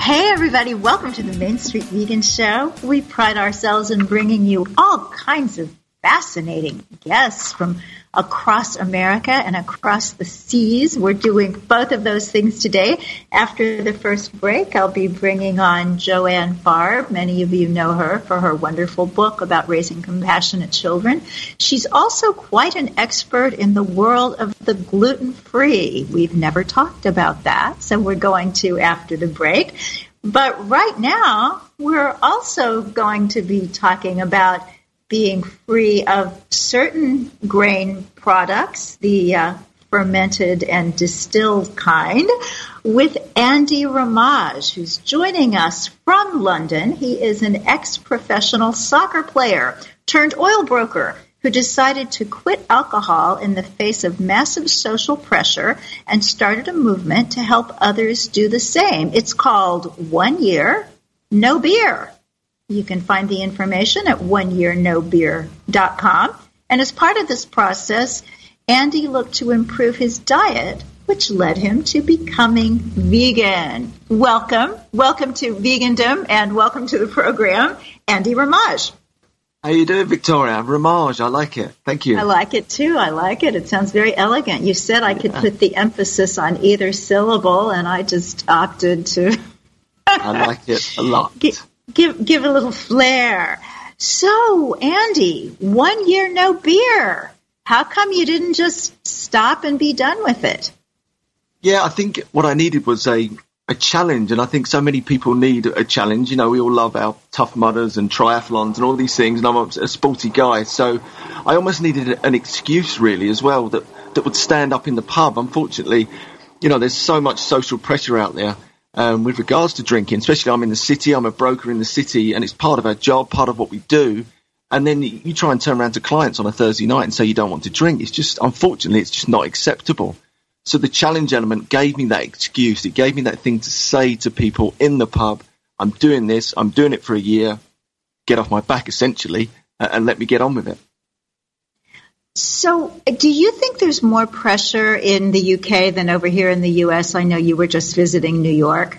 Hey, everybody, welcome to the Main Street Vegan Show. We pride ourselves in bringing you all kinds of fascinating guests from across America and across the seas. We're doing both of those things today. After the first break, I'll be bringing on Joanne Farb. Many of you know her for her wonderful book about raising compassionate children. She's also quite an expert in the world of the gluten free. We've never talked about that, so we're going to after the break. But right now, we're also going to be talking about being free of certain grain products, the uh, fermented and distilled kind, with Andy Ramage, who's joining us from London. He is an ex professional soccer player turned oil broker who decided to quit alcohol in the face of massive social pressure and started a movement to help others do the same. It's called One Year, No Beer. You can find the information at oneyearnobeer.com. And as part of this process, Andy looked to improve his diet, which led him to becoming vegan. Welcome. Welcome to Vegandom and welcome to the program, Andy Ramaj. How you doing, Victoria? Ramaj, I like it. Thank you. I like it too. I like it. It sounds very elegant. You said I could yeah. put the emphasis on either syllable, and I just opted to. I like it a lot give give a little flair. So, Andy, one year no beer. How come you didn't just stop and be done with it? Yeah, I think what I needed was a a challenge, and I think so many people need a challenge. You know, we all love our Tough Mudders and triathlons and all these things, and I'm a sporty guy, so I almost needed an excuse really as well that that would stand up in the pub. Unfortunately, you know, there's so much social pressure out there um, with regards to drinking, especially I'm in the city, I'm a broker in the city, and it's part of our job, part of what we do. And then you try and turn around to clients on a Thursday night and say you don't want to drink. It's just, unfortunately, it's just not acceptable. So the challenge element gave me that excuse. It gave me that thing to say to people in the pub, I'm doing this, I'm doing it for a year, get off my back essentially, and let me get on with it. So, do you think there's more pressure in the UK than over here in the US? I know you were just visiting New York.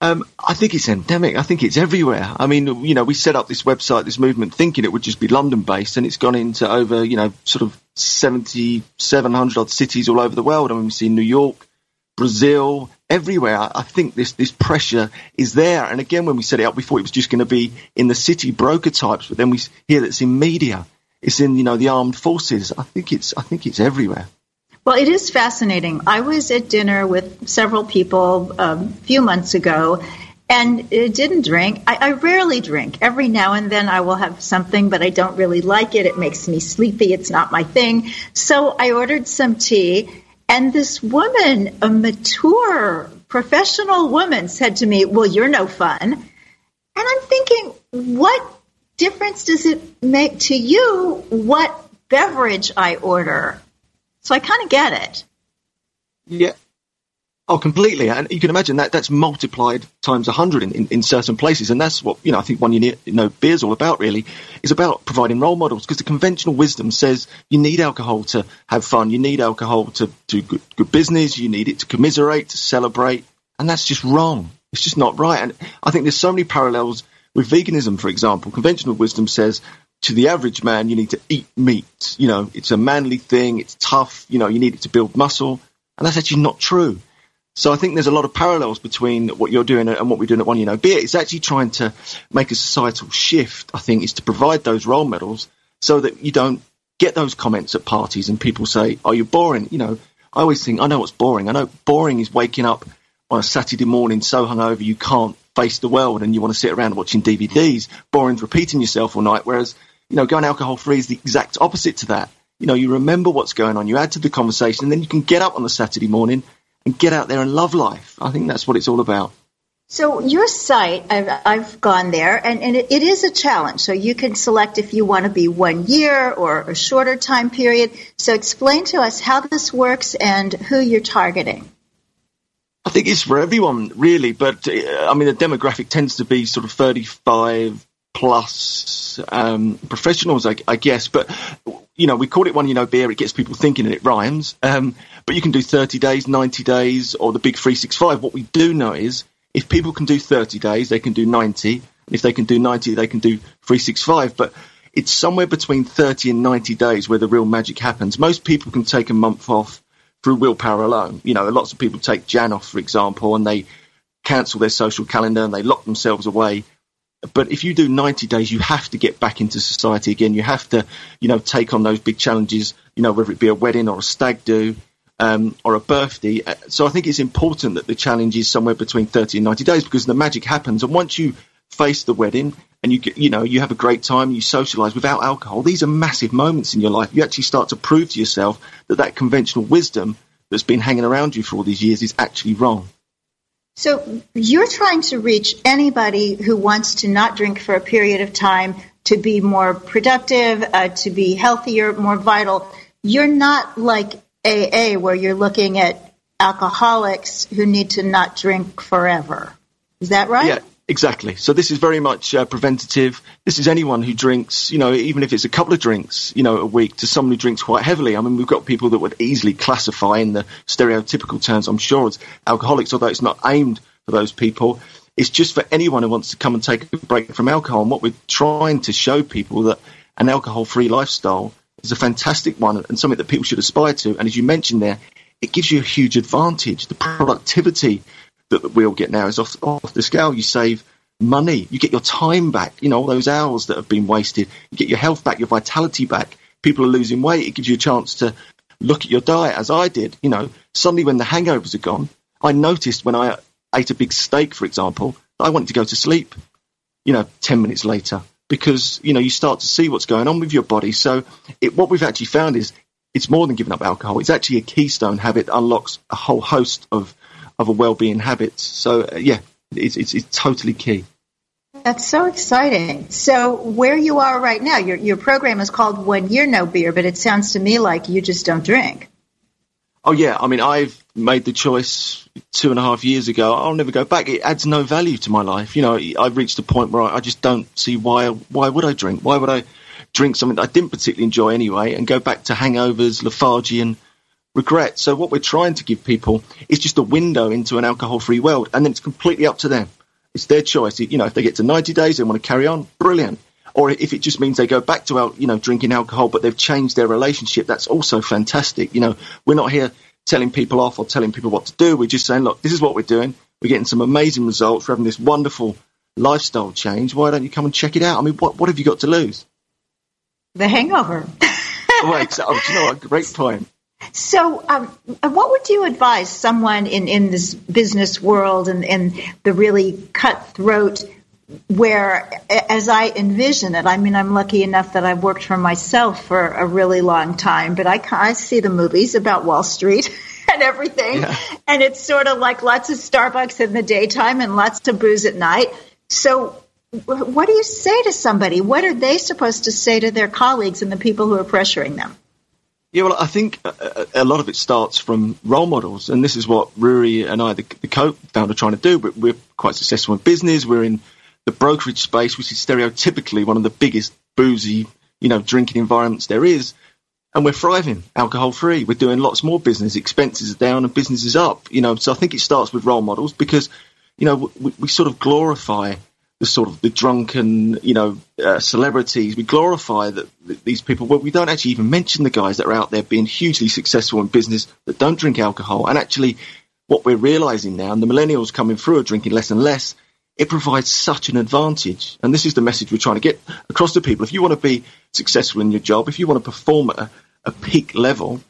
Um, I think it's endemic. I think it's everywhere. I mean, you know, we set up this website, this movement, thinking it would just be London based, and it's gone into over, you know, sort of 70, 700 odd cities all over the world. I mean, we see New York, Brazil, everywhere. I think this, this pressure is there. And again, when we set it up, we thought it was just going to be in the city broker types, but then we hear that it's in media it's in you know the armed forces. I think it's I think it's everywhere. Well, it is fascinating. I was at dinner with several people um, a few months ago, and didn't drink. I, I, rarely drink. Every now and then I will have something, but I don't really like it. It makes me sleepy. It's not my thing. So I ordered some tea, and this woman, a mature professional woman, said to me, Well, you're no fun. And I'm thinking, what difference does it make to you what beverage I order? So I kind of get it. Yeah, Oh, completely. And you can imagine that that's multiplied times a hundred in, in, in, certain places. And that's what, you know, I think one you, you know, beer's all about really is about providing role models because the conventional wisdom says you need alcohol to have fun. You need alcohol to do good, good business. You need it to commiserate, to celebrate. And that's just wrong. It's just not right. And I think there's so many parallels with veganism, for example. Conventional wisdom says to the average man, you need to eat meat. You know, it's a manly thing. It's tough. You know, you need it to build muscle. And that's actually not true. So I think there's a lot of parallels between what you're doing and what we're doing at One Year No Beer. It's actually trying to make a societal shift. I think is to provide those role models so that you don't get those comments at parties and people say, "Oh, you're boring." You know, I always think I know what's boring. I know boring is waking up on a Saturday morning so hungover you can't face the world and you want to sit around watching DVDs. Boring's repeating yourself all night. Whereas you know, going alcohol free is the exact opposite to that. You know, you remember what's going on, you add to the conversation, and then you can get up on the Saturday morning and get out there and love life. I think that's what it's all about. So your site, I've, I've gone there, and, and it, it is a challenge. So you can select if you want to be one year or a shorter time period. So explain to us how this works and who you're targeting. I think it's for everyone, really. But uh, I mean, the demographic tends to be sort of 35 plus um, professionals, I, I, guess. But you know, we call it one year no beer. It gets people thinking and it rhymes. Um, but you can do 30 days, 90 days, or the big 365. What we do know is if people can do 30 days, they can do 90. If they can do 90, they can do 365. But it's somewhere between 30 and 90 days where the real magic happens. Most people can take a month off through willpower alone. You know, lots of people take Jan off, for example, and they cancel their social calendar and they lock themselves away. But if you do 90 days, you have to get back into society again. You have to, you know, take on those big challenges, you know, whether it be a wedding or a stag do um, or a birthday. Uh, so I think it's important that the challenge is somewhere between 30 and 90 days because the magic happens. And once you face the wedding and you you know you have a great time, you socialise without alcohol. These are massive moments in your life. You actually start to prove to yourself that that conventional wisdom that's been hanging around you for all these years is actually wrong. So you're trying to reach anybody who wants to not drink for a period of time, to be more productive, uh, to be healthier, more vital. You're not like AA where you're looking at alcoholics who need to not drink forever. Is that right? Yeah, exactly. So this is very much uh, preventative. This is anyone who drinks, you know, even if it's a couple of drinks, you know, a week to someone who drinks quite heavily. I mean, we've got people that would easily classify in the stereotypical terms, I'm sure, as alcoholics, although it's not aimed for those people. It's just for anyone who wants to come and take a break from alcohol. And what we're trying to show people that an alcohol-free lifestyle is a fantastic one and something that people should aspire to. And as you mentioned there, it gives you a huge advantage. The productivity that we all get now is off, off the scale. You save money, you get your time back, you know, all those hours that have been wasted. You get your health back, your vitality back. People are losing weight. It gives you a chance to look at your diet as I did. You know, suddenly when the hangovers are gone, I noticed when I ate a big steak, for example, I wanted to go to sleep, you know, 10 minutes later because you know you start to see what's going on with your body. So it, what we've actually found is it's more than giving up alcohol. It's actually a keystone habit that unlocks a whole host of of a well-being habits. So uh, yeah, it's, it's it's totally key. That's so exciting. So where you are right now, your your program is called One Year No Beer, but it sounds to me like you just don't drink. Oh yeah, I mean I've made the choice two and a half years ago. I'll never go back. It adds no value to my life. You know, I've reached a point where I just don't see why. Why would I drink? Why would I drink something I didn't particularly enjoy anyway, and go back to hangovers, lethargy, and regret? So what we're trying to give people is just a window into an alcohol-free world, and then it's completely up to them. It's their choice. You know, if they get to 90 days, they want to carry on, brilliant. Or if it just means they go back to, you know, drinking alcohol, but they've changed their relationship, that's also fantastic. You know, we're not here telling people off or telling people what to do. We're just saying, look, this is what we're doing. We're getting some amazing results. We're having this wonderful lifestyle change. Why don't you come and check it out? I mean, what, what have you got to lose? The hangover. So, oh, you know, a great point. So, um, what would you advise someone in, in this business world and, and the really cutthroat where, as I envision it, I mean, I'm lucky enough that I've worked for myself for a really long time, but I, I see the movies about Wall Street and everything. Yeah. And it's sort of like lots of Starbucks in the daytime and lots of booze at night. So, what do you say to somebody? What are they supposed to say to their colleagues and the people who are pressuring them? Yeah, well, I think uh, uh, a, lot of it starts from role models, and this is what Rory and I, the, the co-founder, are trying to do. We're quite successful in business. We're in the brokerage space, which is stereotypically one of the biggest boozy, you know, drinking environments there is. And we're thriving, alcohol free. We're doing lots more business. Expenses are down and business is up. You know, so I think it starts with role models because, you know, we, we sort of glorify the sort of the drunken, you know, uh, celebrities. We glorify that, these people. but we don't actually even mention the guys that are out there being hugely successful in business that don't drink alcohol. And actually, what we're realizing now, and the millennials coming through are drinking less and less. It provides such an advantage, and this is the message we're trying to get across to people. If you want to be successful in your job, if you want to perform at a, a peak level,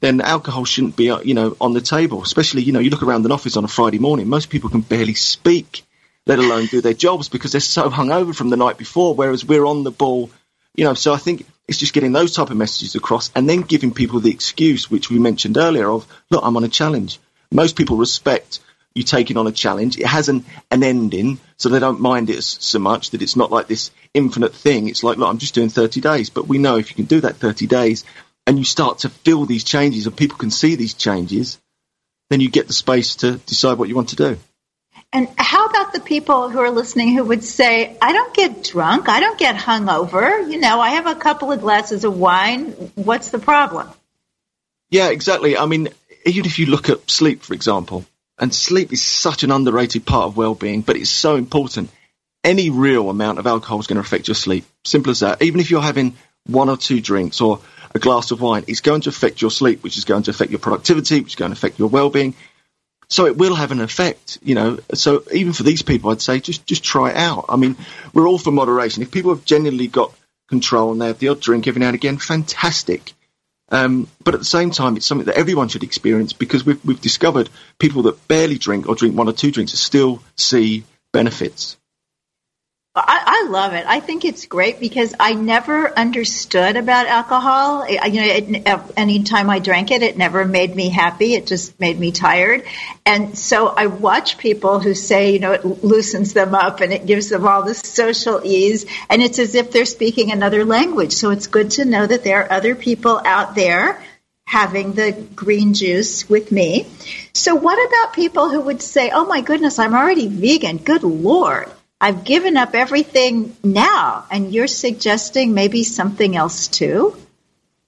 then alcohol shouldn't be, uh, you know, on the table. Especially, you know, you look around an office on a Friday morning, most people can barely speak let alone do their jobs because they're so hungover from the night before. Whereas we're on the ball, you know. So I think it's just getting those type of messages across and then giving people the excuse, which we mentioned earlier, of look, I'm on a challenge. Most people respect you taking on a challenge. It has an, an ending, so they don't mind it so much that it's not like this infinite thing. It's like, look, I'm just doing 30 days. But we know if you can do that 30 days and you start to feel these changes and people can see these changes, then you get the space to decide what you want to do. And how about the people who are listening who would say, I don't get drunk, I don't get hungover, you know, I have a couple of glasses of wine, what's the problem? Yeah, exactly. I mean, even if you look at sleep, for example, and sleep is such an underrated part of well-being, but it's so important. Any real amount of alcohol is going to affect your sleep. Simple as that. Even if you're having one or two drinks or a glass of wine, it's going to affect your sleep, which is going to affect your productivity, which is going to affect your well-being. So it will have an effect, you know. So even for these people, I'd say just just try it out. I mean, we're all for moderation. If people have genuinely got control and they have the odd drink every now and again, fantastic. Um, but at the same time, it's something that everyone should experience because we've, we've discovered people that barely drink or drink one or two drinks still see benefits. I, I, love it. I think it's great because I never understood about alcohol. I, You know, it, uh, anytime I drank it, it never made me happy. It just made me tired. And so I watch people who say, you know, it loosens them up and it gives them all this social ease. And it's as if they're speaking another language. So it's good to know that there are other people out there having the green juice with me. So what about people who would say, oh my goodness, I'm already vegan. Good Lord. I've given up everything now, and you're suggesting maybe something else too?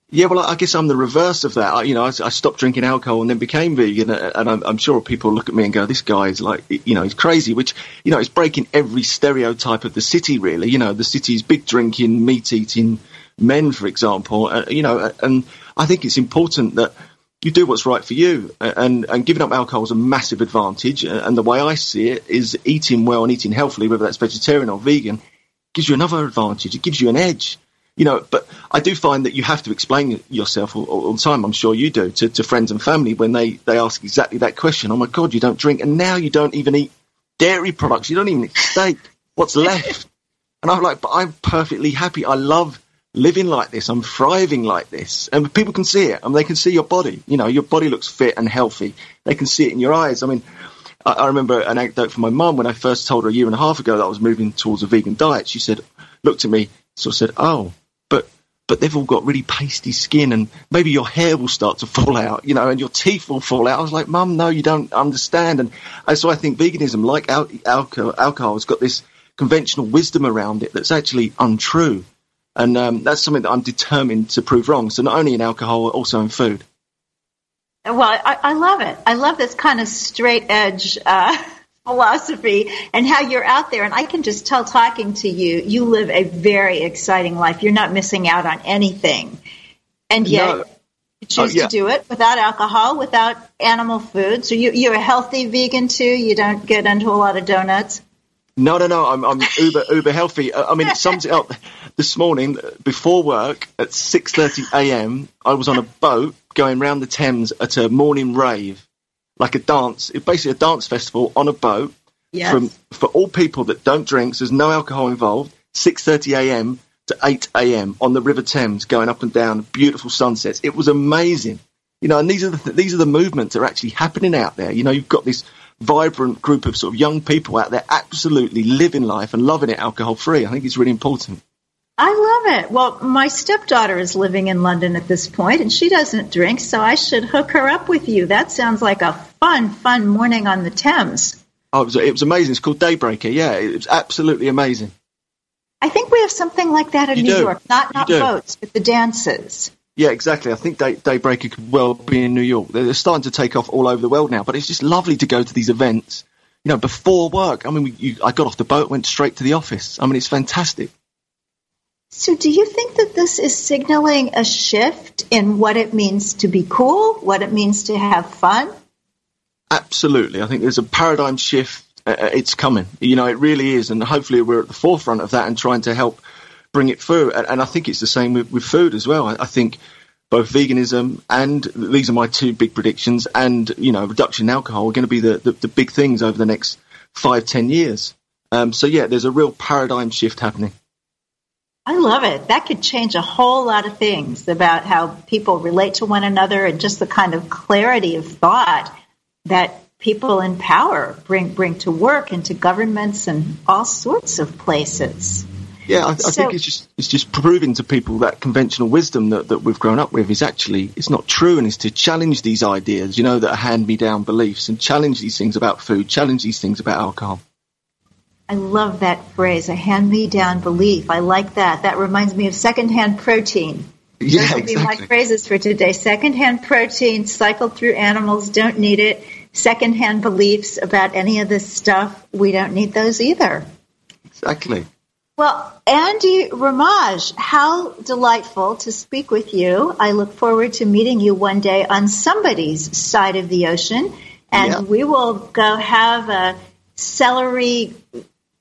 Yeah, well, I guess I'm the reverse of that. I, you know, I, I, stopped drinking alcohol and then became vegan, and I'm, I'm, sure people look at me and go, "This guy's like, you know, he's crazy." Which, you know, is breaking every stereotype of the city. Really, you know, the city's big drinking, meat eating men, for example. Uh, you know, and I think it's important that you do what's right for you. And, and giving up alcohol is a massive advantage. And the way I see it is eating well and eating healthily, whether that's vegetarian or vegan, gives you another advantage. It gives you an edge. You know, but I do find that you have to explain yourself all, all the time. I'm sure you do to, to friends and family when they, they ask exactly that question. Oh my God, you don't drink. And now you don't even eat dairy products. You don't even eat steak. What's left? And I'm like, but I'm perfectly happy. I love living like this. I'm thriving like this. And people can see it. I mean, they can see your body. You know, your body looks fit and healthy. They can see it in your eyes. I mean, I, I remember an anecdote from my mum when I first told her a year and a half ago that I was moving towards a vegan diet. She said, looked at me, sort of said, oh, but but they've all got really pasty skin and maybe your hair will start to fall out, you know, and your teeth will fall out. I was like, Mum, no, you don't understand. And, and so I think veganism, like al- alcohol, alcohol, has got this conventional wisdom around it that's actually untrue. And um, that's something that I'm determined to prove wrong. So not only in alcohol, also in food. Well, I, I love it. I love this kind of straight edge uh, philosophy and how you're out there. And I can just tell talking to you, you live a very exciting life. You're not missing out on anything. And yet, no. you choose oh, yeah. to do it without alcohol, without animal food. So you, you're a healthy vegan too. You don't get into a lot of donuts. No, no, no. I'm, I'm uber uber healthy. Uh, I mean, it sums it up. This morning, uh, before work at 6:30 a.m., I was on a boat going round the Thames at a morning rave, like a dance. It's basically a dance festival on a boat. Yes. From for all people that don't drink, so there's no alcohol involved. 6:30 a.m. to 8 a.m. on the River Thames, going up and down, beautiful sunsets. It was amazing. You know, and these are the these are the movements that are actually happening out there. You know, you've got this vibrant group of sort of young people out there absolutely living life and loving it alcohol free. I think it's really important. I love it. Well, my stepdaughter is living in London at this point, and she doesn't drink, so I should hook her up with you. That sounds like a fun, fun morning on the Thames. Oh, it was, it was amazing. It's called Daybreaker. Yeah, it was absolutely amazing. I think we have something like that in You New do. York. Not not boats, but the dances. Yeah, exactly. I think Day, Daybreaker could well be in New York. They're starting to take off all over the world now, but it's just lovely to go to these events. You know, before work. I mean, we, you, I got off the boat, went straight to the office. I mean, it's fantastic. So, do you think that this is signaling a shift in what it means to be cool, what it means to have fun? Absolutely. I think there's a paradigm shift. Uh, uh, it's coming. You know, it really is. And hopefully we're at the forefront of that and trying to help bring it through. And, and I think it's the same with, with food as well. I, I think both veganism and these are my two big predictions and, you know, reduction in alcohol are going to be the, the, the big things over the next five, ten years. Um, so yeah, there's a real paradigm shift happening. I love it. That could change a whole lot of things about how people relate to one another and just the kind of clarity of thought that people in power bring bring to work and to governments and all sorts of places. Yeah, I, I So- think it's just it's just proving to people that conventional wisdom that, that we've grown up with is actually it's not true, and it's to challenge these ideas, you know, that are hand me down beliefs, and challenge these things about food, challenge these things about alcohol. I love that phrase, a hand me down belief. I like that. That reminds me of secondhand protein. Yeah, Those would be my exactly. phrases for today. Secondhand protein, cycled through animals, don't need it. Secondhand beliefs about any of this stuff, we don't need those either. Exactly. Well, Andy Ramaj, how delightful to speak with you. I look forward to meeting you one day on somebody's side of the ocean, and Yeah. we will go have a celery,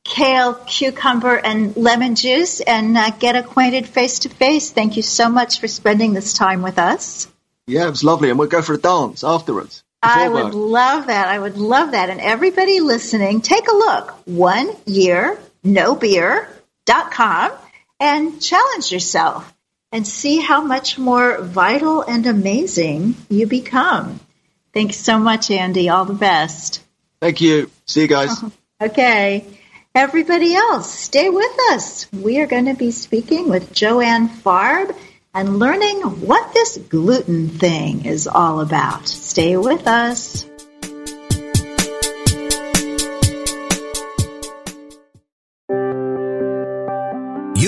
kale, cucumber, and lemon juice and uh, get acquainted face to face. Thank you so much for spending this time with us. Yeah, it was lovely, and we'll go for a dance afterwards. I would work. love that. I would love that. And everybody listening, take a look. One year, no beer.com and challenge yourself and see how much more vital and amazing you become. Thanks so much, Andy. All the best. Thank you. See you guys. Okay. Everybody else, stay with us. We are going to be speaking with Joanne Farb and learning what this gluten thing is all about. Stay with us.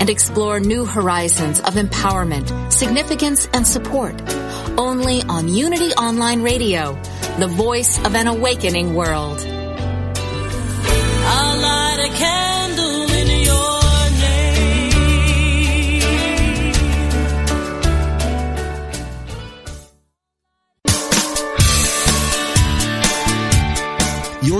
and explore new horizons of empowerment, significance, and support. Only on Unity Online Radio, the voice of an awakening world. I'll light a candle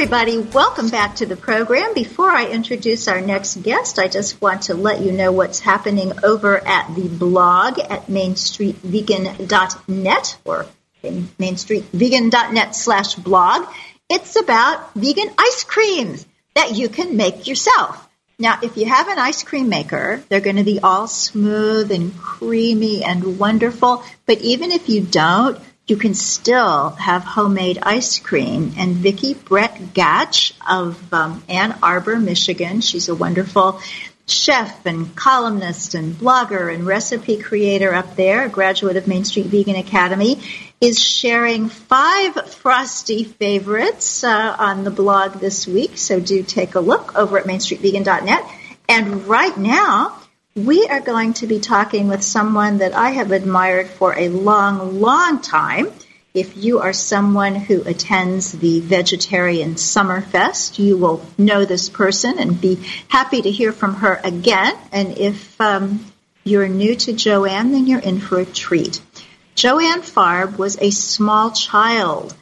Everybody, welcome back to the program. Before I introduce our next guest, I just want to let you know what's happening over at the blog at mainstreetvegan.net or mainstreetvegan.net slash blog. It's about vegan ice creams that you can make yourself. Now, if you have an ice cream maker, they're going to be all smooth and creamy and wonderful. But even if you don't, you can still have homemade ice cream. And Vicki Brett Gatch of um, Ann Arbor, Michigan, she's a wonderful chef and columnist and blogger and recipe creator up there, a graduate of Main Street Vegan Academy, is sharing five frosty favorites uh, on the blog this week. So do take a look over at mainstreetvegan.net. And right now, we are going to be talking with someone that I have admired for a long, long time. If you are someone who attends the Vegetarian Summer Fest, you will know this person and be happy to hear from her again. And if um, you're new to Joanne, then you're in for a treat. Joanne Farb was a small child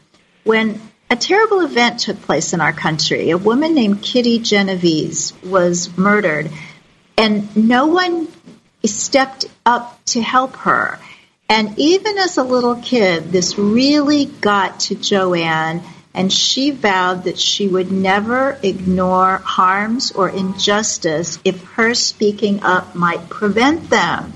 when a terrible event took place in our country. A woman named Kitty Genovese was murdered and no one stepped up to help her. And even as a little kid, this really got to Joanne, and she vowed that she would never ignore harms or injustice if her speaking up might prevent them.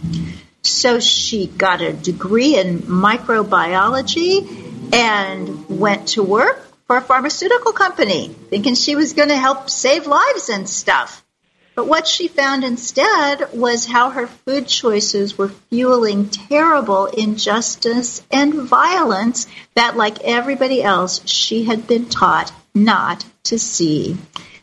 So she got a degree in microbiology and went to work for a pharmaceutical company, thinking she was going to help save lives and stuff. But what she found instead was how her food choices were fueling terrible injustice and violence that, like everybody else, she had been taught not to see.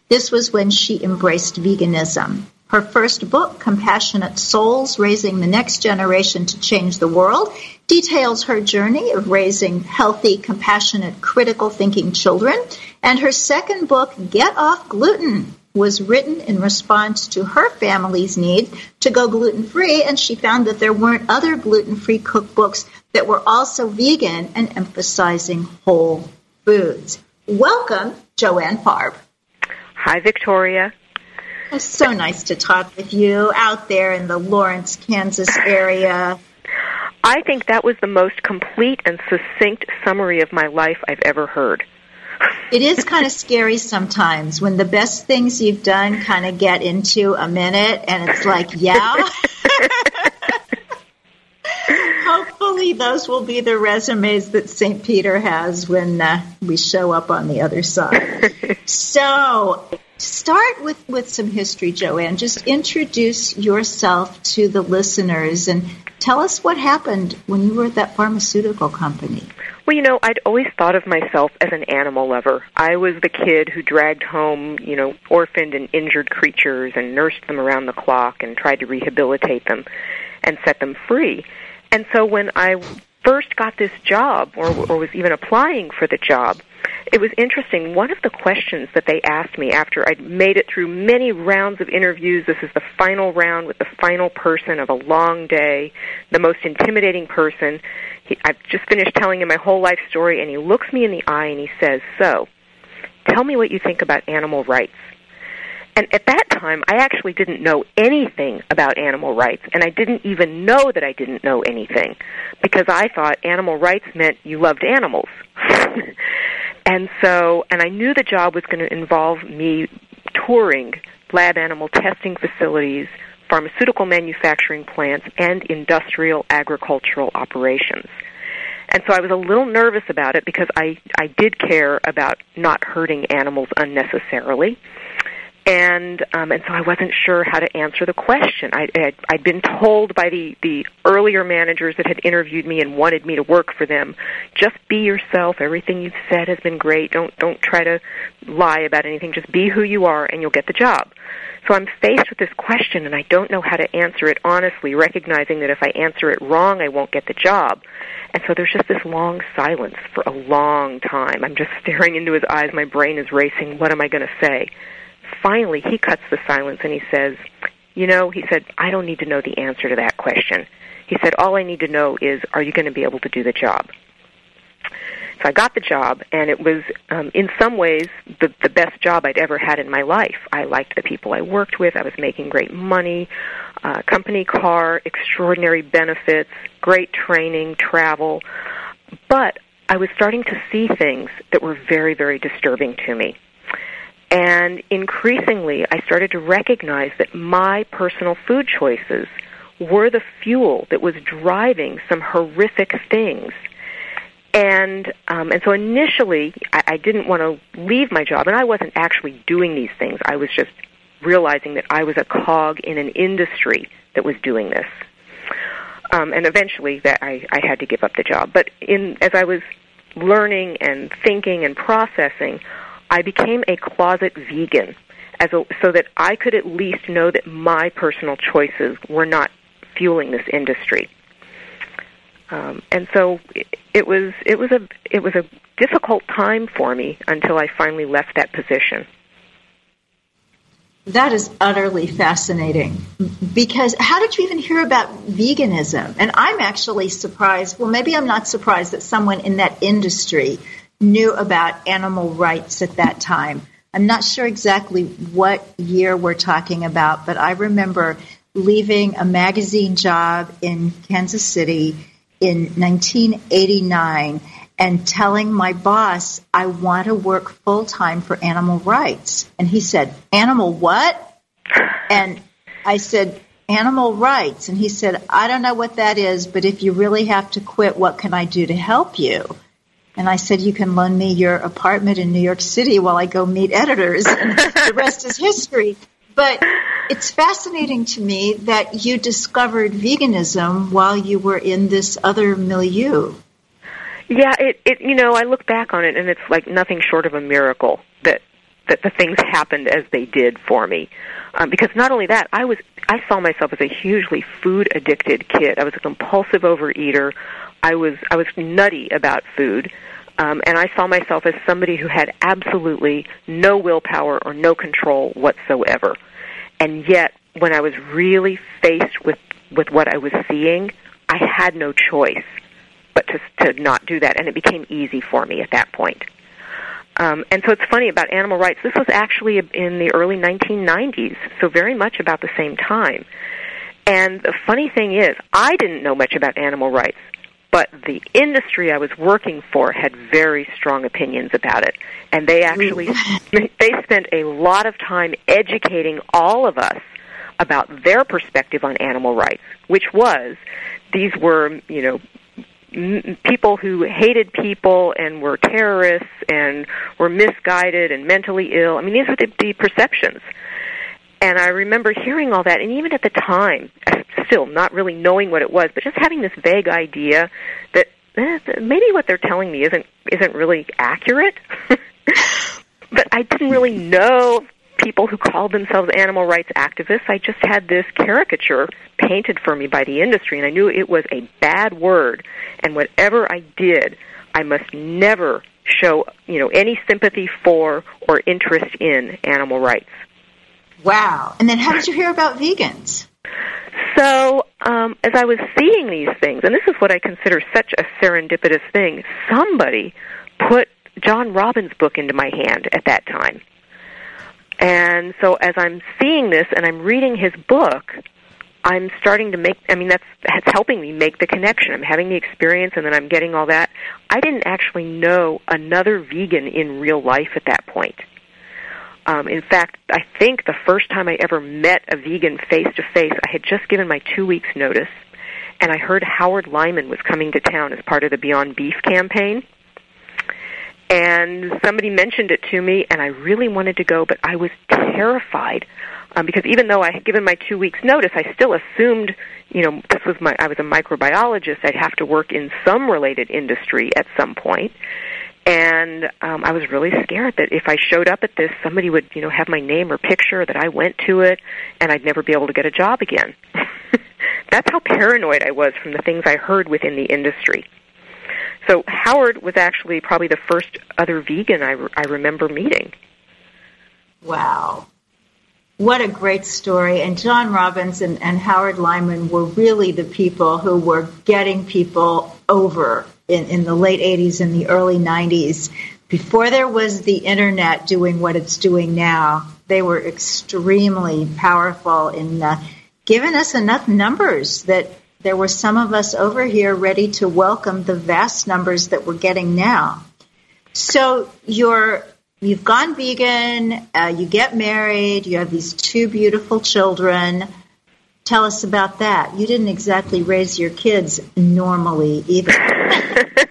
This was when she embraced veganism. Her first book, Compassionate Souls Raising the Next Generation to Change the World, details her journey of raising healthy, compassionate, critical thinking children. And her second book, Get Off Gluten was written in response to her family's need to go gluten free, and she found that there weren't other gluten free cookbooks that were also vegan and emphasizing whole foods. Welcome, Joanne Farb. Hi, Victoria. It's so nice to talk with you out there in the Lawrence, Kansas area. I think that was the most complete and succinct summary of my life I've ever heard it is kind of scary sometimes when the best things you've done kind of get into a minute and it's like, yeah. Hopefully, those will be the resumes that St. Peter has when uh, we show up on the other side. so, start with, with some history, Joanne. Just introduce yourself to the listeners and tell us what happened when you were at that pharmaceutical company. Well, you know, I'd always thought of myself as an animal lover. I was the kid who dragged home, you know, orphaned and injured creatures and nursed them around the clock and tried to rehabilitate them and set them free. And so when I first got this job or, or was even applying for the job, it was interesting. One of the questions that they asked me after I'd made it through many rounds of interviews, this is the final round with the final person of a long day, the most intimidating person. He, I've just finished telling him my whole life story, and he looks me in the eye and he says, So, tell me what you think about animal rights. And at that time, I actually didn't know anything about animal rights, and I didn't even know that I didn't know anything because I thought animal rights meant you loved animals. and so, and I knew the job was going to involve me touring lab animal testing facilities, pharmaceutical manufacturing plants, and industrial agricultural operations. And so I was a little nervous about it because I, I did care about not hurting animals unnecessarily and um, and so I wasn't sure how to answer the question. I, I'd, I'd been told by the the earlier managers that had interviewed me and wanted me to work for them, just be yourself. Everything you've said has been great. Don't don't try to lie about anything. Just be who you are, and you'll get the job. So I'm faced with this question, and I don't know how to answer it honestly, recognizing that if I answer it wrong, I won't get the job. And so there's just this long silence for a long time. I'm just staring into his eyes. My brain is racing. What am I going to say? Finally he cuts the silence and he says, You know, he said, I don't need to know the answer to that question. He said, All I need to know is, are you going to be able to do the job? So I got the job, and it was, um, in some ways, the, the best job I'd ever had in my life. I liked the people I worked with. I was making great money, uh, company car, extraordinary benefits, great training, travel. But I was starting to see things that were very, very disturbing to me. And increasingly, I started to recognize that my personal food choices were the fuel that was driving some horrific things. And um, and so initially, I, I didn't want to leave my job, and I wasn't actually doing these things. I was just realizing that I was a cog in an industry that was doing this. Um, and eventually, that I, I had to give up the job. But in as I was learning and thinking and processing, I became a closet vegan as a, so that I could at least know that my personal choices were not fueling this industry. Um, and so it, it was it was a it was a difficult time for me until I finally left that position. That is utterly fascinating. Because how did you even hear about veganism? And I'm actually surprised. Well, maybe I'm not surprised that someone in that industry knew about animal rights at that time. I'm not sure exactly what year we're talking about, but I remember leaving a magazine job in Kansas City in 1989 and telling my boss, I want to work full time for animal rights. And he said, Animal what? And I said, Animal rights. And he said, I don't know what that is, but if you really have to quit, what can I do to help you? And I said, You can loan me your apartment in New York City while I go meet editors. And the rest is history. But it's fascinating to me that you discovered veganism while you were in this other milieu. Yeah, it, it you know, I look back on it and it's like nothing short of a miracle that that the things happened as they did for me. Um, because not only that, I was I saw myself as a hugely food addicted kid. I was a compulsive overeater. I was I was nutty about food. Um, and I saw myself as somebody who had absolutely no willpower or no control whatsoever. And yet, when I was really faced with, with what I was seeing, I had no choice but to, to not do that. And it became easy for me at that point. Um, and so it's funny about animal rights. This was actually in the early 1990s, so very much about the same time. And the funny thing is, I didn't know much about animal rights but the industry I was working for had very strong opinions about it, and they actually they spent a lot of time educating all of us about their perspective on animal rights, which was these were you know m- people who hated people and were terrorists and were misguided and mentally ill. I mean, these were the, the perceptions. And I remember hearing all that, and even at the time, still not really knowing what it was, but just having this vague idea that eh, maybe what they're telling me isn't isn't really accurate. but I didn't really know people who called themselves animal rights activists. I just had this caricature painted for me by the industry, and I knew it was a bad word. And whatever I did, I must never show you know any sympathy for or interest in animal rights. Wow. And then how did you hear about vegans? So, um, as I was seeing these things, and this is what I consider such a serendipitous thing, somebody put John Robbins' book into my hand at that time. And so as I'm seeing this and I'm reading his book, I'm starting to make I mean that's that's helping me make the connection. I'm having the experience and then I'm getting all that. I didn't actually know another vegan in real life at that point. Um, in fact, I think the first time I ever met a vegan face to face, I had just given my two weeks notice, and I heard Howard Lyman was coming to town as part of the Beyond Beef campaign. And somebody mentioned it to me, and I really wanted to go, but I was terrified um, because even though I had given my two weeks notice, I still assumed, you know, this was my I was a microbiologist. I'd have to work in some related industry at some point, and um, I was really scared that if I showed up at this, somebody would, you know, have my name or picture that I went to it, and I'd never be able to get a job again. That's how paranoid I was from the things I heard within the industry. So Howard was actually probably the first other vegan I, re- I remember meeting. Wow. What a great story. And John Robbins and, and Howard Lyman were really the people who were getting people over in, in the late 80s and the early 90s. Before there was the internet doing what it's doing now, they were extremely powerful in uh, giving us enough numbers that there were some of us over here ready to welcome the vast numbers that we're getting now. So you're you've gone vegan, uh, you get married, you have these two beautiful children. Tell us about that. You didn't exactly raise your kids normally either.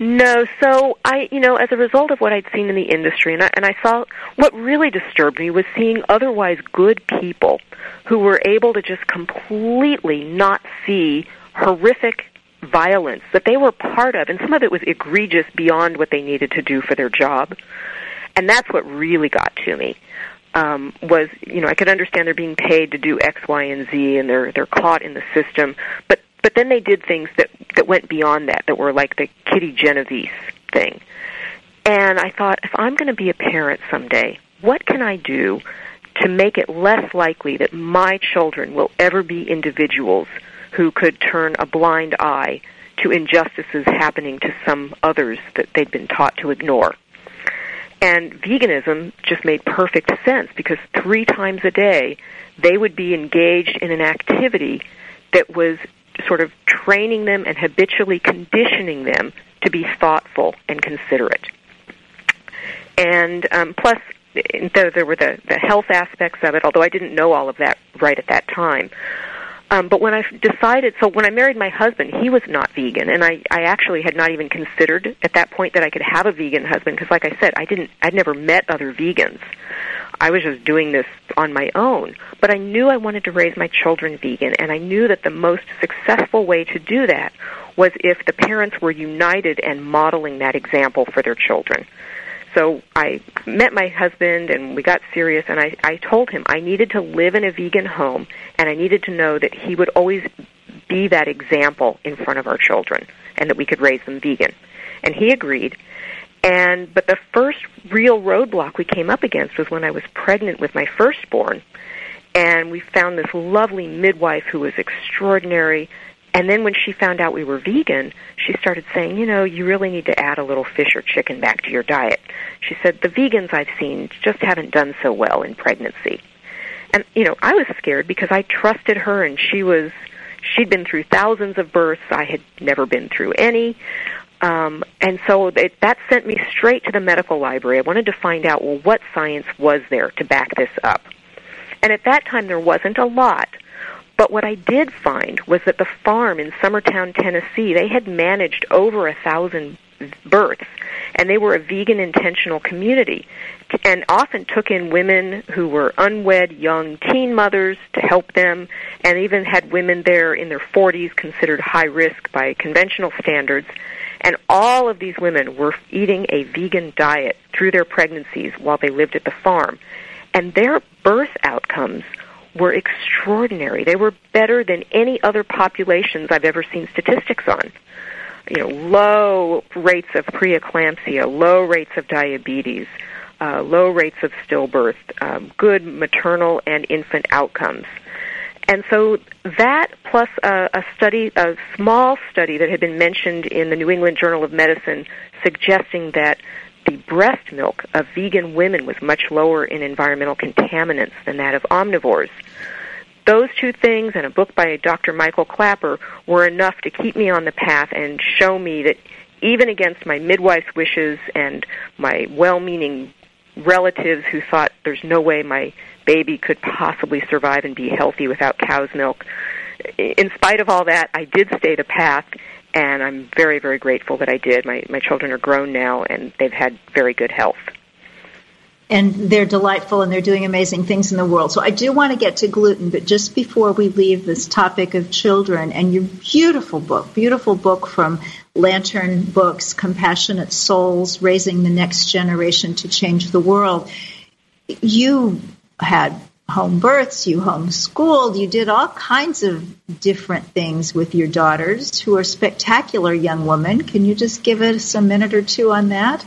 No, so I, you know, as a result of what I'd seen in the industry, and I, and I saw what really disturbed me was seeing otherwise good people who were able to just completely not see horrific violence that they were part of, and some of it was egregious beyond what they needed to do for their job. And that's what really got to me. Um, was you know I could understand they're being paid to do X, Y, and Z, and they're they're caught in the system, but but then they did things that that went beyond that, that were like the Kitty Genovese thing. And I thought, if I'm going to be a parent someday, what can I do to make it less likely that my children will ever be individuals who could turn a blind eye to injustices happening to some others that they'd been taught to ignore. And veganism just made perfect sense because three times a day they would be engaged in an activity that was sort of training them and habitually conditioning them to be thoughtful and considerate. And um, plus, there, there were the, the health aspects of it, although I didn't know all of that right at that time. Um, but when I decided, so when I married my husband, he was not vegan, and I, I actually had not even considered at that point that I could have a vegan husband because, like I said, I didn't, I'd never met other vegans. I was just doing this on my own. But I knew I wanted to raise my children vegan, and I knew that the most successful way to do that was if the parents were united and modeling that example for their children. So I met my husband and we got serious and I, I told him I needed to live in a vegan home and I needed to know that he would always be that example in front of our children and that we could raise them vegan. And he agreed and but the first real roadblock we came up against was when I was pregnant with my firstborn, and we found this lovely midwife who was extraordinary. And then when she found out we were vegan, she started saying, you know, you really need to add a little fish or chicken back to your diet. She said, the vegans I've seen just haven't done so well in pregnancy. And, you know, I was scared because I trusted her and she was, she'd been through thousands of births. I had never been through any. Um, and so it, that sent me straight to the medical library. I wanted to find out, well, what science was there to back this up? And at that time, there wasn't a lot. But what I did find was that the farm in Summertown, Tennessee, they had managed over a thousand births, and they were a vegan intentional community, and often took in women who were unwed young teen mothers to help them, and even had women there in their 40s considered high risk by conventional standards and all of these women were eating a vegan diet through their pregnancies while they lived at the farm. And their birth outcomes were extraordinary. They were better than any other populations I've ever seen statistics on. You know, low rates of preeclampsia, low rates of diabetes, uh, low rates of stillbirth, um, good maternal and infant outcomes. And so that plus a, a study, a small study that had been mentioned in the New England Journal of Medicine suggesting that the breast milk of vegan women was much lower in environmental contaminants than that of omnivores. Those two things and a book by Dr. Michael Klaper were enough to keep me on the path and show me that even against my midwife's wishes and my well-meaning relatives who thought there's no way my baby could possibly survive and be healthy without cow's milk. In spite of all that, I did stay the path, and I'm very, very grateful that I did. My my children are grown now, and they've had very good health. And they're delightful, and they're doing amazing things in the world. So I do want to get to gluten, but just before we leave this topic of children and your beautiful book, beautiful book from Lantern Books, Compassionate Souls, Raising the Next Generation to Change the World. You had home births, you homeschooled, you did all kinds of different things with your daughters who are spectacular young women. Can you just give us a minute or two on that?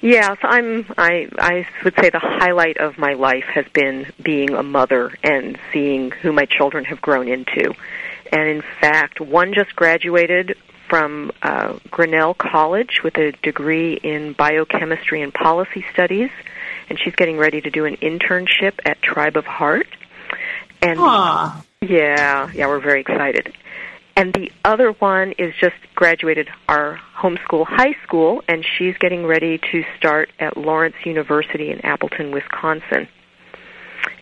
Yeah, so I'm I I would say the highlight of my life has been being a mother and seeing who my children have grown into. And in fact, one just graduated from uh, Grinnell College with a degree in biochemistry and policy studies and she's getting ready to do an internship at Tribe of Heart. And Aww. yeah, yeah, we're very excited. And the other one is just graduated our homeschool high school, and she's getting ready to start at Lawrence University in Appleton, Wisconsin.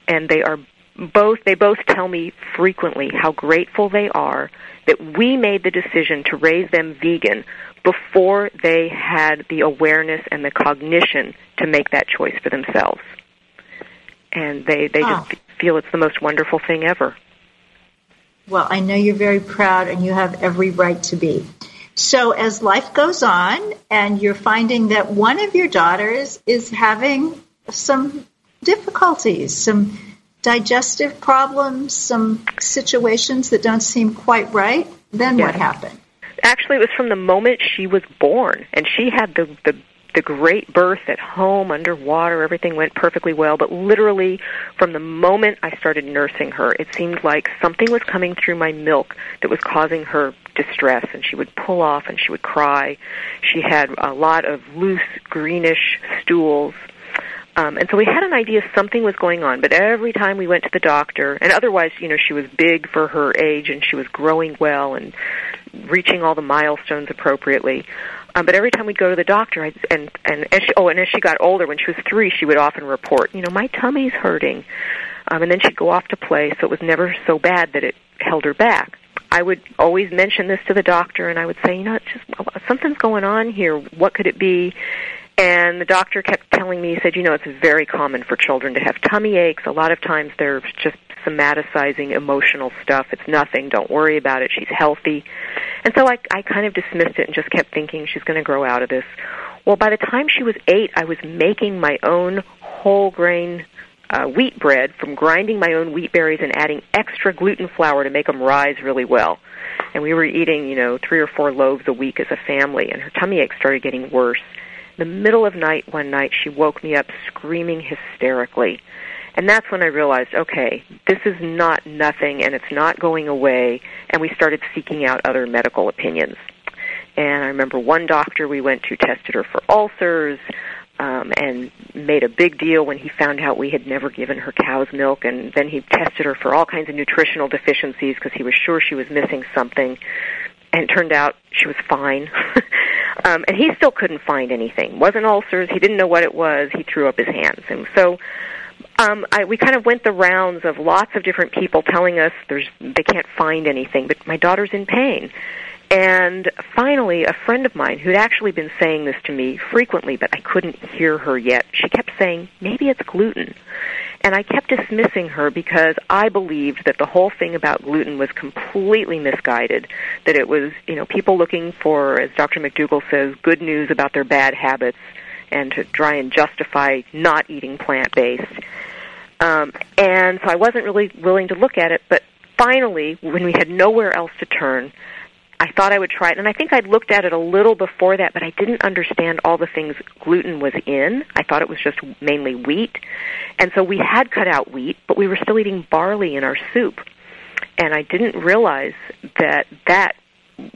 And they are both they both tell me frequently how grateful they are that we made the decision to raise them vegan before they had the awareness and the cognition to make that choice for themselves. And they, they oh. just feel it's the most wonderful thing ever. Well, I know you're very proud and you have every right to be. So, as life goes on and you're finding that one of your daughters is having some difficulties, some digestive problems, some situations that don't seem quite right, then what happened? Actually, it was from the moment she was born, and she had the the the great birth at home underwater everything went perfectly well but literally from the moment i started nursing her it seemed like something was coming through my milk that was causing her distress and she would pull off and she would cry she had a lot of loose greenish stools um, and so we had an idea something was going on, but every time we went to the doctor, and otherwise, you know, she was big for her age and she was growing well and reaching all the milestones appropriately. Um, but every time we'd go to the doctor, I'd, and and as she, oh, and as she got older, when she was three, she would often report, you know, my tummy's hurting, um, and then she'd go off to play. So it was never so bad that it held her back. I would always mention this to the doctor, and I would say, you know, it's just something's going on here. What could it be? And the doctor kept telling me, he said, you know, it's very common for children to have tummy aches. A lot of times they're just somaticizing emotional stuff. It's nothing. Don't worry about it. She's healthy. And so I, I kind of dismissed it and just kept thinking she's going to grow out of this. Well, by the time she was eight, I was making my own whole grain uh, wheat bread from grinding my own wheat berries and adding extra gluten flour to make them rise really well. And we were eating, you know, three or four loaves a week as a family, and her tummy aches started getting worse. In the middle of night one night, she woke me up screaming hysterically. And that's when I realized, okay, this is not nothing and it's not going away. And we started seeking out other medical opinions. And I remember one doctor we went to tested her for ulcers um, and made a big deal when he found out we had never given her cow's milk. And then he tested her for all kinds of nutritional deficiencies because he was sure she was missing something. And turned out she was fine. um, and he still couldn't find anything. wasn't ulcers. He didn't know what it was. He threw up his hands. And so um, I, we kind of went the rounds of lots of different people telling us there's they can't find anything, but my daughter's in pain. And finally, a friend of mine who'd actually been saying this to me frequently, but I couldn't hear her yet, she kept saying, maybe it's gluten. And I kept dismissing her because I believed that the whole thing about gluten was completely misguided. That it was, you know, people looking for, as Dr. McDougall says, good news about their bad habits and to try and justify not eating plant based. Um, and so I wasn't really willing to look at it, but finally, when we had nowhere else to turn, I thought I would try it. And I think I'd looked at it a little before that, but I didn't understand all the things gluten was in. I thought it was just mainly wheat. And so we had cut out wheat, but we were still eating barley in our soup. and I didn't realize that that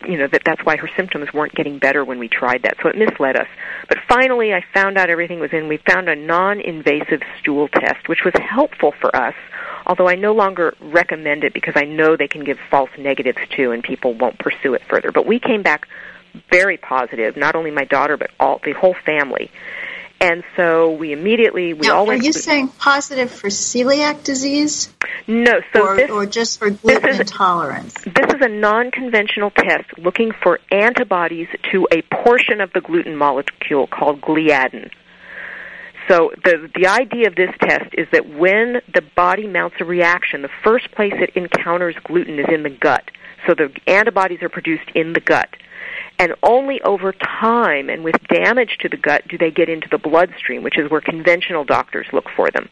you know that that's why her symptoms weren't getting better when we tried that so it misled us but finally i found out everything was in we found a non-invasive stool test which was helpful for us although i no longer recommend it because i know they can give false negatives too and people won't pursue it further but we came back very positive not only my daughter but all the whole family and so we immediately we now, all went. Are you saying positive for celiac disease? No, so or, this, or just for gluten is, intolerance. This is a non-conventional test looking for antibodies to a portion of the gluten molecule called gliadin. So the the idea of this test is that when the body mounts a reaction, the first place it encounters gluten is in the gut. So the antibodies are produced in the gut and only over time and with damage to the gut do they get into the bloodstream, which is where conventional doctors look for them.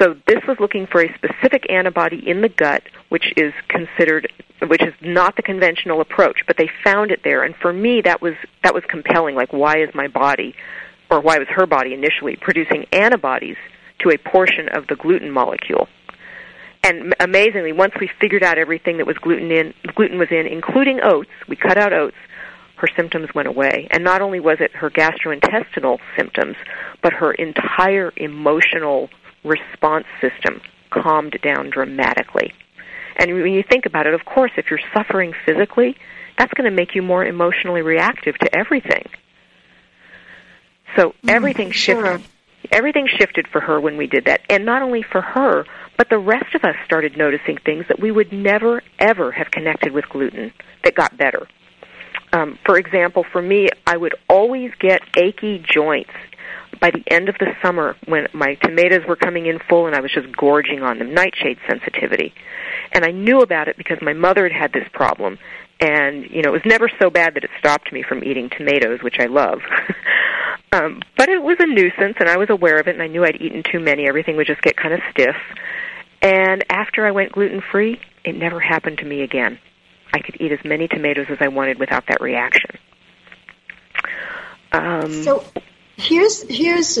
So this was looking for a specific antibody in the gut, which is considered, which is not the conventional approach, but they found it there. And for me, that was that was compelling. Like, why is my body, or why was her body initially producing antibodies to a portion of the gluten molecule? And amazingly, once we figured out everything that was gluten in, gluten was in, including oats, we cut out oats her symptoms went away. And not only was it her gastrointestinal symptoms, but her entire emotional response system calmed down dramatically. And when you think about it, of course, if you're suffering physically, that's going to make you more emotionally reactive to everything. So mm, everything sure. shifted. Everything shifted for her when we did that, and not only for her, but the rest of us started noticing things that we would never ever have connected with gluten that got better um, for example, for me, I would always get achy joints by the end of the summer when my tomatoes were coming in full and I was just gorging on them, nightshade sensitivity. And I knew about it because my mother had had this problem. And, you know, it was never so bad that it stopped me from eating tomatoes, which I love. um, but it was a nuisance, and I was aware of it, and I knew I'd eaten too many. Everything would just get kind of stiff. And after I went gluten free, it never happened to me again. I could eat as many tomatoes as I wanted without that reaction. Um, so here's here's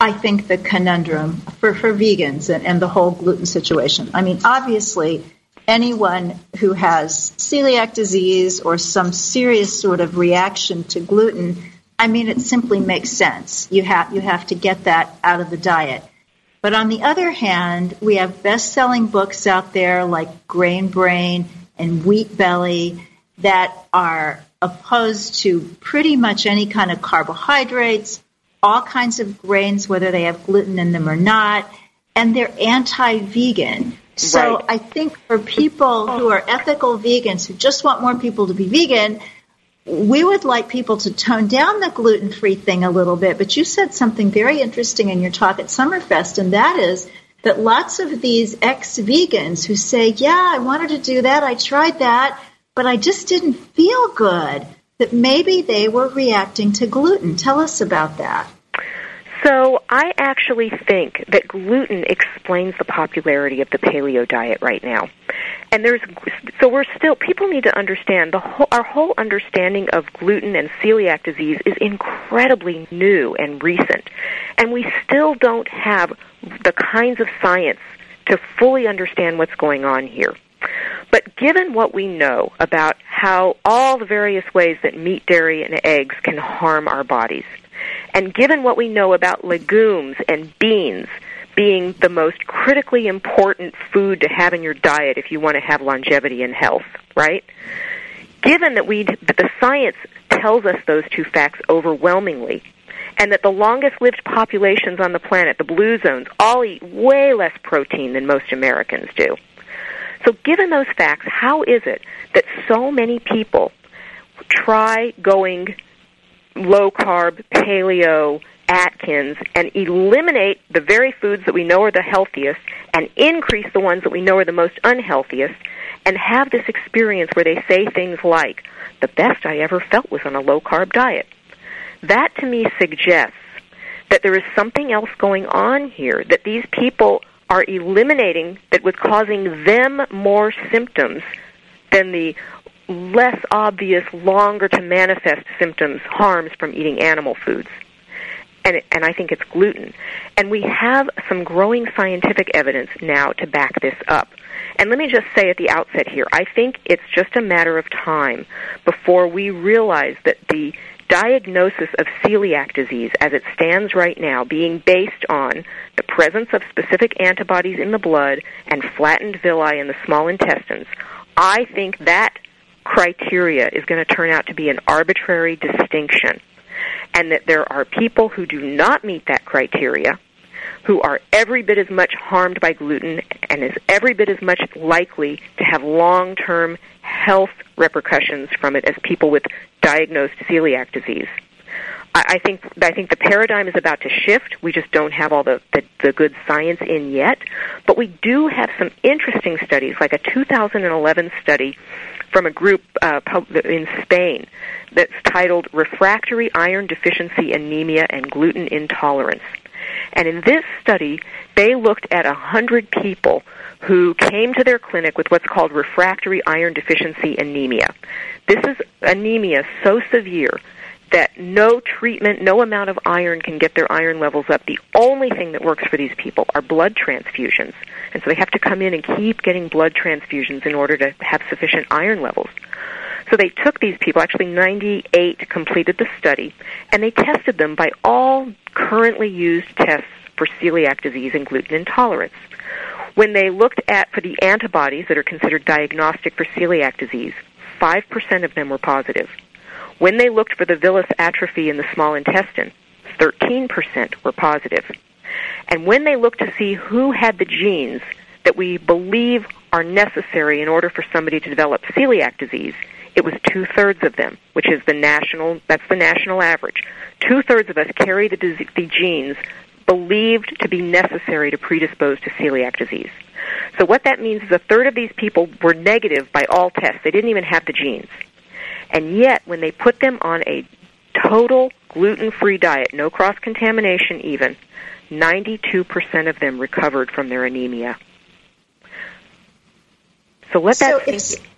I think the conundrum for, for vegans and, and the whole gluten situation. I mean, obviously, anyone who has celiac disease or some serious sort of reaction to gluten, I mean, it simply makes sense. You have you have to get that out of the diet. But on the other hand, we have best-selling books out there like Grain Brain and wheat belly that are opposed to pretty much any kind of carbohydrates, all kinds of grains, whether they have gluten in them or not, and they're anti-vegan. So right. I think for people who are ethical vegans who just want more people to be vegan, we would like people to tone down the gluten free thing a little bit. But you said something very interesting in your talk at Summerfest, and that is that lots of these ex vegans who say, Yeah, I wanted to do that, I tried that, but I just didn't feel good, that maybe they were reacting to gluten. Tell us about that. So, I actually think that gluten explains the popularity of the paleo diet right now. And there's so we're still people need to understand the whole, our whole understanding of gluten and celiac disease is incredibly new and recent. And we still don't have the kinds of science to fully understand what's going on here. But given what we know about how all the various ways that meat, dairy, and eggs can harm our bodies, and given what we know about legumes and beans being the most critically important food to have in your diet if you want to have longevity and health, right? Given that we the science tells us those two facts overwhelmingly, and that the longest lived populations on the planet, the blue zones, all eat way less protein than most Americans do. So, given those facts, how is it that so many people try going low carb, paleo, Atkins, and eliminate the very foods that we know are the healthiest and increase the ones that we know are the most unhealthiest, and have this experience where they say things like, The best I ever felt was on a low carb diet. That to me suggests that there is something else going on here, that these people are eliminating that was causing them more symptoms than the less obvious, longer to manifest symptoms, harms from eating animal foods. and and I think it's gluten. And we have some growing scientific evidence now to back this up. And let me just say at the outset here, I think it's just a matter of time before we realize that the diagnosis of celiac disease as it stands right now, being based on the presence of specific antibodies in the blood and flattened villi in the small intestines, I think that criteria is going to turn out to be an arbitrary distinction. And that there are people who do not meet that criteria who are every bit as much harmed by gluten and is every bit as much likely to have long term health repercussions from it as people with diagnosed celiac disease. I, think I think the paradigm is about to shift. We just don't have all the, the, the good science in yet, but we do have some interesting studies, like a 2011 study from a group uh, in Spain that's titled "Refractory Iron Deficiency Anemia and Gluten Intolerance." And in this study, they looked at a hundred people who came to their clinic with what's called refractory iron deficiency anemia. This is anemia so severe that no treatment, no amount of iron can get their iron levels up. The only thing that works for these people are blood transfusions. And so they have to come in and keep getting blood transfusions in order to have sufficient iron levels. So they took these people, actually 98 completed the study, and they tested them by all currently used tests for celiac disease and gluten intolerance. When they looked at for the antibodies that are considered diagnostic for celiac disease, 5% of them were positive. When they looked for the villus atrophy in the small intestine, 13% were positive. And when they looked to see who had the genes that we believe are necessary in order for somebody to develop celiac disease, it was two thirds of them, which is the national, that's the national average. Two thirds of us carry the, the genes believed to be necessary to predispose to celiac disease. So what that means is a third of these people were negative by all tests. They didn't even have the genes. And yet, when they put them on a total gluten-free diet, no cross-contamination even, 92% of them recovered from their anemia. So let that so sink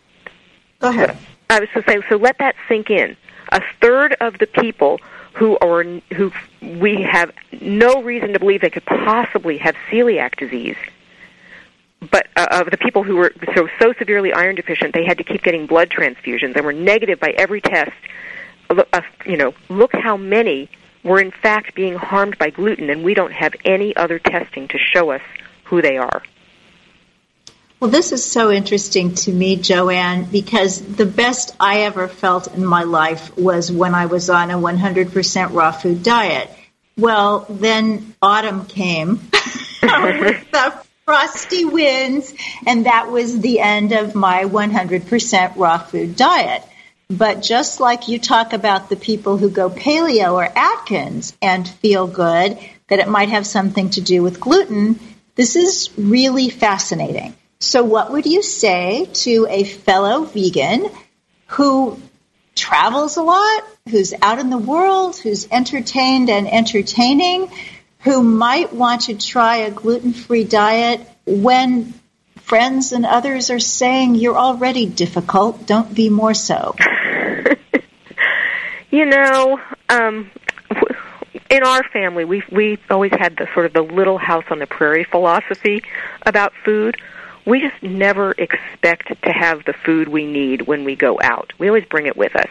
Go ahead. I was to say, so let that sink in. A third of the people who are who we have no reason to believe they could possibly have celiac disease. But uh, of the people who were so so severely iron deficient, they had to keep getting blood transfusions and were negative by every test. Uh, you know, look how many were in fact being harmed by gluten, and we don't have any other testing to show us who they are. Well, this is so interesting to me, JoAnn, because the best I ever felt in my life was when I was on a 100% raw food diet. Well, then autumn came the frosty winds, and that was the end of my 100% raw food diet. But just like you talk about the people who go paleo or Atkins and feel good, that it might have something to do with gluten, this is really fascinating. So, what would you say to a fellow vegan who travels a lot, who's out in the world, who's entertained and entertaining, who might want to try a gluten free diet when friends and others are saying you're already difficult, don't be more so? you know, um, in our family, we we always had the sort of the little house on the prairie philosophy about food we just never expect to have the food we need when we go out. We always bring it with us.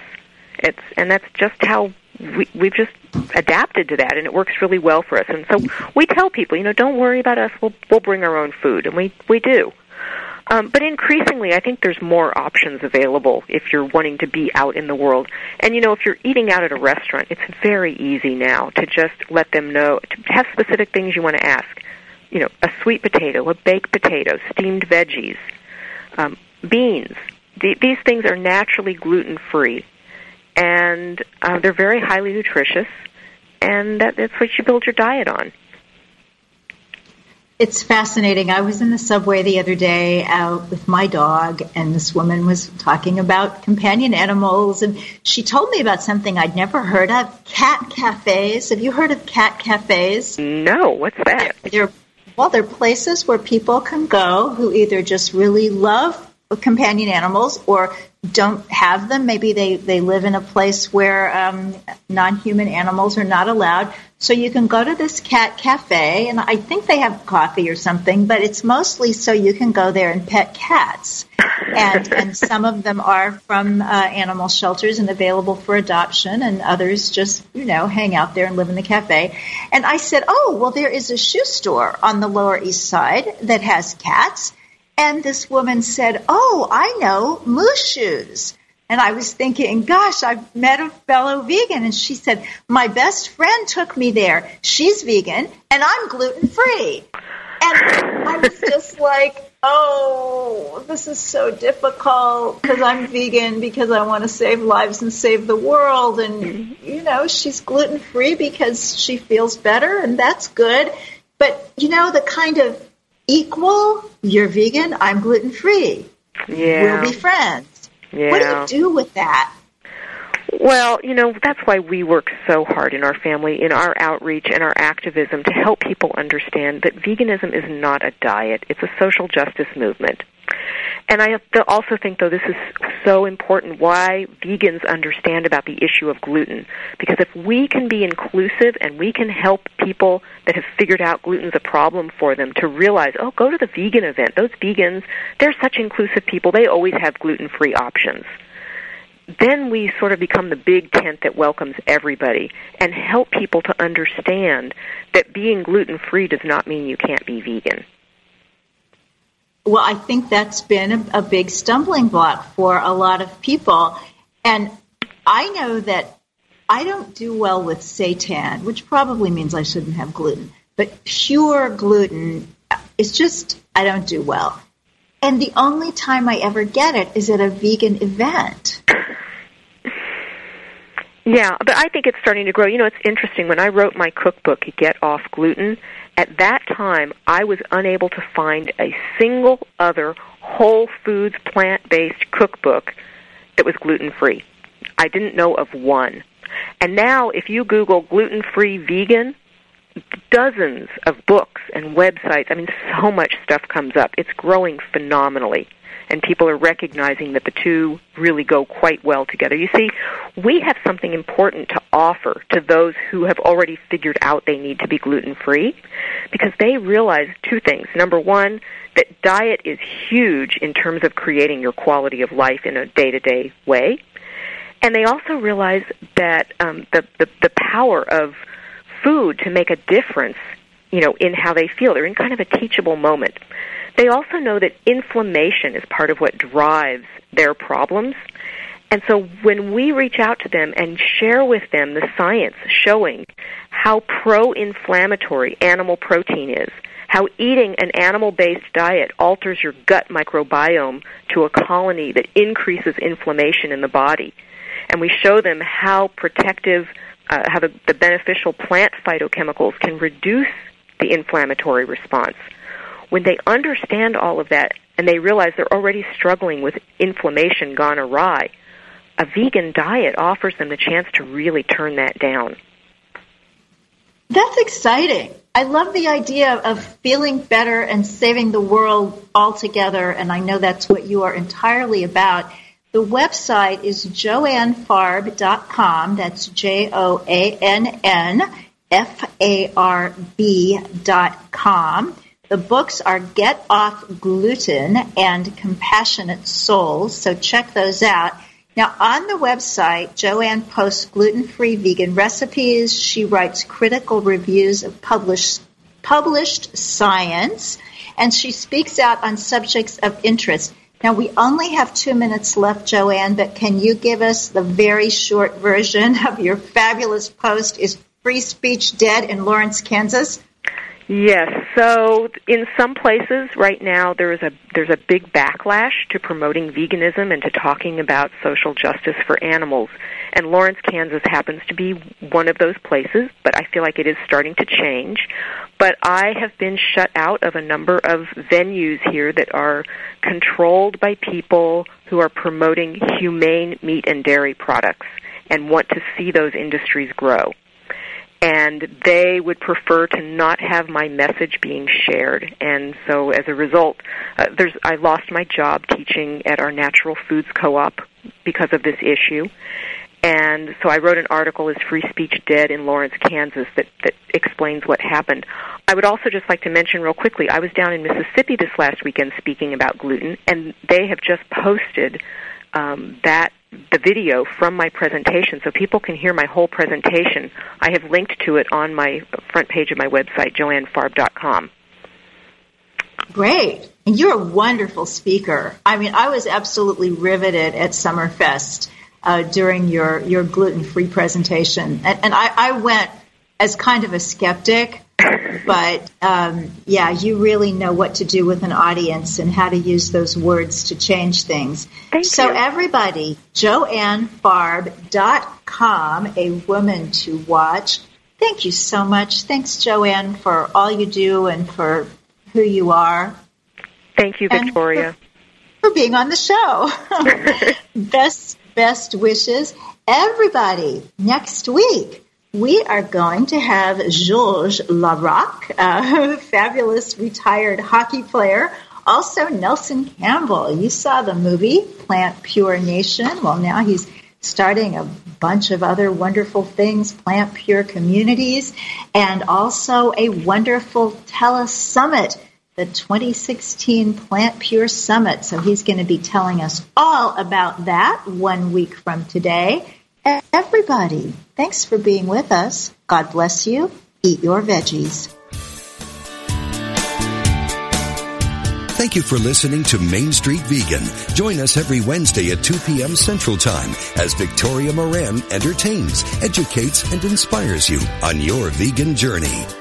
It's and that's just how we we've just adapted to that and it works really well for us. And so we tell people, you know, don't worry about us. We'll we'll bring our own food and we we do. Um, but increasingly, I think there's more options available if you're wanting to be out in the world. And you know, if you're eating out at a restaurant, it's very easy now to just let them know to have specific things you want to ask you know, a sweet potato, a baked potato, steamed veggies, um, beans. The, these things are naturally gluten free, and uh, they're very highly nutritious, and that, that's what you build your diet on. It's fascinating. I was in the subway the other day out with my dog, and this woman was talking about companion animals, and she told me about something I'd never heard of cat cafes. Have you heard of cat cafes? No, what's that? They're well, they're places where people can go who either just really love companion animals or don't have them. Maybe they, they live in a place where um, non human animals are not allowed. So you can go to this cat cafe, and I think they have coffee or something, but it's mostly so you can go there and pet cats. And, and some of them are from uh, animal shelters and available for adoption, and others just, you know, hang out there and live in the cafe. And I said, Oh, well, there is a shoe store on the Lower East Side that has cats. And this woman said, Oh, I know, MooShoes. And I was thinking, gosh, I've met a fellow vegan. And she said, my best friend took me there. She's vegan and I'm gluten free. And I was just like, oh, this is so difficult because I'm vegan because I want to save lives and save the world. And, you know, she's gluten free because she feels better and that's good. But, you know, the kind of equal, you're vegan, I'm gluten free. Yeah. We'll be friends. Yeah. What do you do with that? Well, you know, that's why we work so hard in our family, in our outreach and our activism to help people understand that veganism is not a diet. It's a social justice movement. And I also think, though, this is so important why vegans understand about the issue of gluten. Because if we can be inclusive and we can help people that have figured out gluten's a problem for them to realize, oh, go to the vegan event. Those vegans, they're such inclusive people. They always have gluten free options. Then we sort of become the big tent that welcomes everybody and help people to understand that being gluten free does not mean you can't be vegan. Well, I think that's been a, a big stumbling block for a lot of people. And I know that I don't do well with seitan, which probably means I shouldn't have gluten. But pure gluten is just, I don't do well. And the only time I ever get it is at a vegan event. Yeah, but I think it's starting to grow. You know, it's interesting. When I wrote my cookbook, Get Off Gluten, at that time, I was unable to find a single other whole foods plant based cookbook that was gluten free. I didn't know of one. And now, if you Google gluten free vegan, dozens of books and websites, I mean, so much stuff comes up. It's growing phenomenally and people are recognizing that the two really go quite well together. You see, we have something important to offer to those who have already figured out they need to be gluten free because they realize two things. Number one, that diet is huge in terms of creating your quality of life in a day to day way. And they also realize that um, the, the the power of food to make a difference, you know, in how they feel. They're in kind of a teachable moment. They also know that inflammation is part of what drives their problems. And so when we reach out to them and share with them the science showing how pro-inflammatory animal protein is, how eating an animal-based diet alters your gut microbiome to a colony that increases inflammation in the body, and we show them how protective, uh, how the, the beneficial plant phytochemicals can reduce the inflammatory response, when they understand all of that and they realize they're already struggling with inflammation gone awry, a vegan diet offers them the chance to really turn that down. That's exciting. I love the idea of feeling better and saving the world altogether, and I know that's what you are entirely about. The website is joannfarb.com. That's J O A N N F A R B dot com. The books are Get Off Gluten and Compassionate Souls, so check those out. Now, on the website, JoAnn posts gluten free vegan recipes. She writes critical reviews of published, published science, and she speaks out on subjects of interest. Now, we only have two minutes left, JoAnn, but can you give us the very short version of your fabulous post, Is Free Speech Dead in Lawrence, Kansas? Yes. So in some places right now there is a there's a big backlash to promoting veganism and to talking about social justice for animals. And Lawrence, Kansas happens to be one of those places, but I feel like it is starting to change. But I have been shut out of a number of venues here that are controlled by people who are promoting humane meat and dairy products and want to see those industries grow. And they would prefer to not have my message being shared. And so, as a result, uh, there's I lost my job teaching at our natural foods co-op because of this issue. And so I wrote an article, Is Free Speech Dead in Lawrence, Kansas, that, that explains what happened. I would also just like to mention real quickly, I was down in Mississippi this last weekend speaking about gluten, and they have just posted um, that the video from my presentation so people can hear my whole presentation. I have linked to it on my front page of my website, joannfarb.com. Great. And you're a wonderful speaker. I mean, I was absolutely riveted at Summerfest uh, during your, your gluten free presentation. And, and I, I, went as kind of a skeptic, but um, yeah, you really know what to do with an audience and how to use those words to change things. Thank so, you. everybody, joannfarb.com, a woman to watch. Thank you so much. Thanks, JoAnn, for all you do and for who you are. Thank you, Victoria. For, for being on the show. Best best wishes. Everybody, next week, we are going to have Georges Laraque, a fabulous retired hockey player. Also, Nelson Campbell. You saw the movie Plant Pure Nation. Well, now he's starting a bunch of other wonderful things, Plant Pure Communities, and also a wonderful telesummit the 2016 Plant Pure Summit. So he's going to be telling us all about that one week from today. Everybody, thanks for being with us. God bless you. Eat your veggies. Thank you for listening to Main Street Vegan. Join us every Wednesday at 2 p.m. Central Time as Victoria Moran entertains, educates, and inspires you on your vegan journey.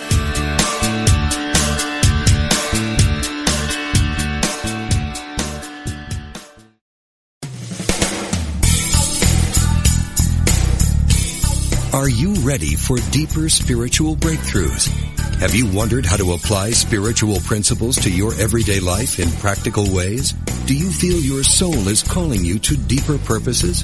Are you ready for deeper spiritual breakthroughs? Have you wondered how to apply spiritual principles to your everyday life in practical ways? Do you feel your soul is calling you to deeper purposes?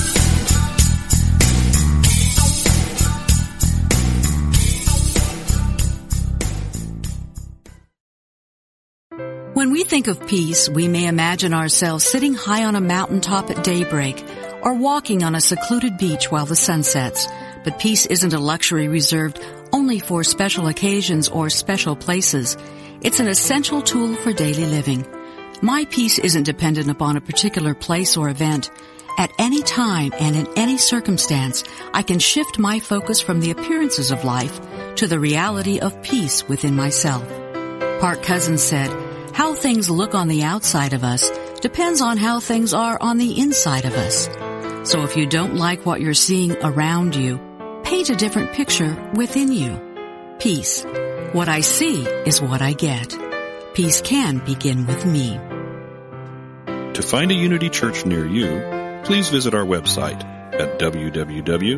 When we think of peace, we may imagine ourselves sitting high on a mountaintop at daybreak or walking on a secluded beach while the sun sets. But peace isn't a luxury reserved only for special occasions or special places. It's an essential tool for daily living. My peace isn't dependent upon a particular place or event. At any time and in any circumstance, I can shift my focus from the appearances of life to the reality of peace within myself. Park Cousins said, how things look on the outside of us depends on how things are on the inside of us. So if you don't like what you're seeing around you, paint a different picture within you. Peace. What I see is what I get. Peace can begin with me. To find a Unity Church near you, please visit our website at www.unity.org.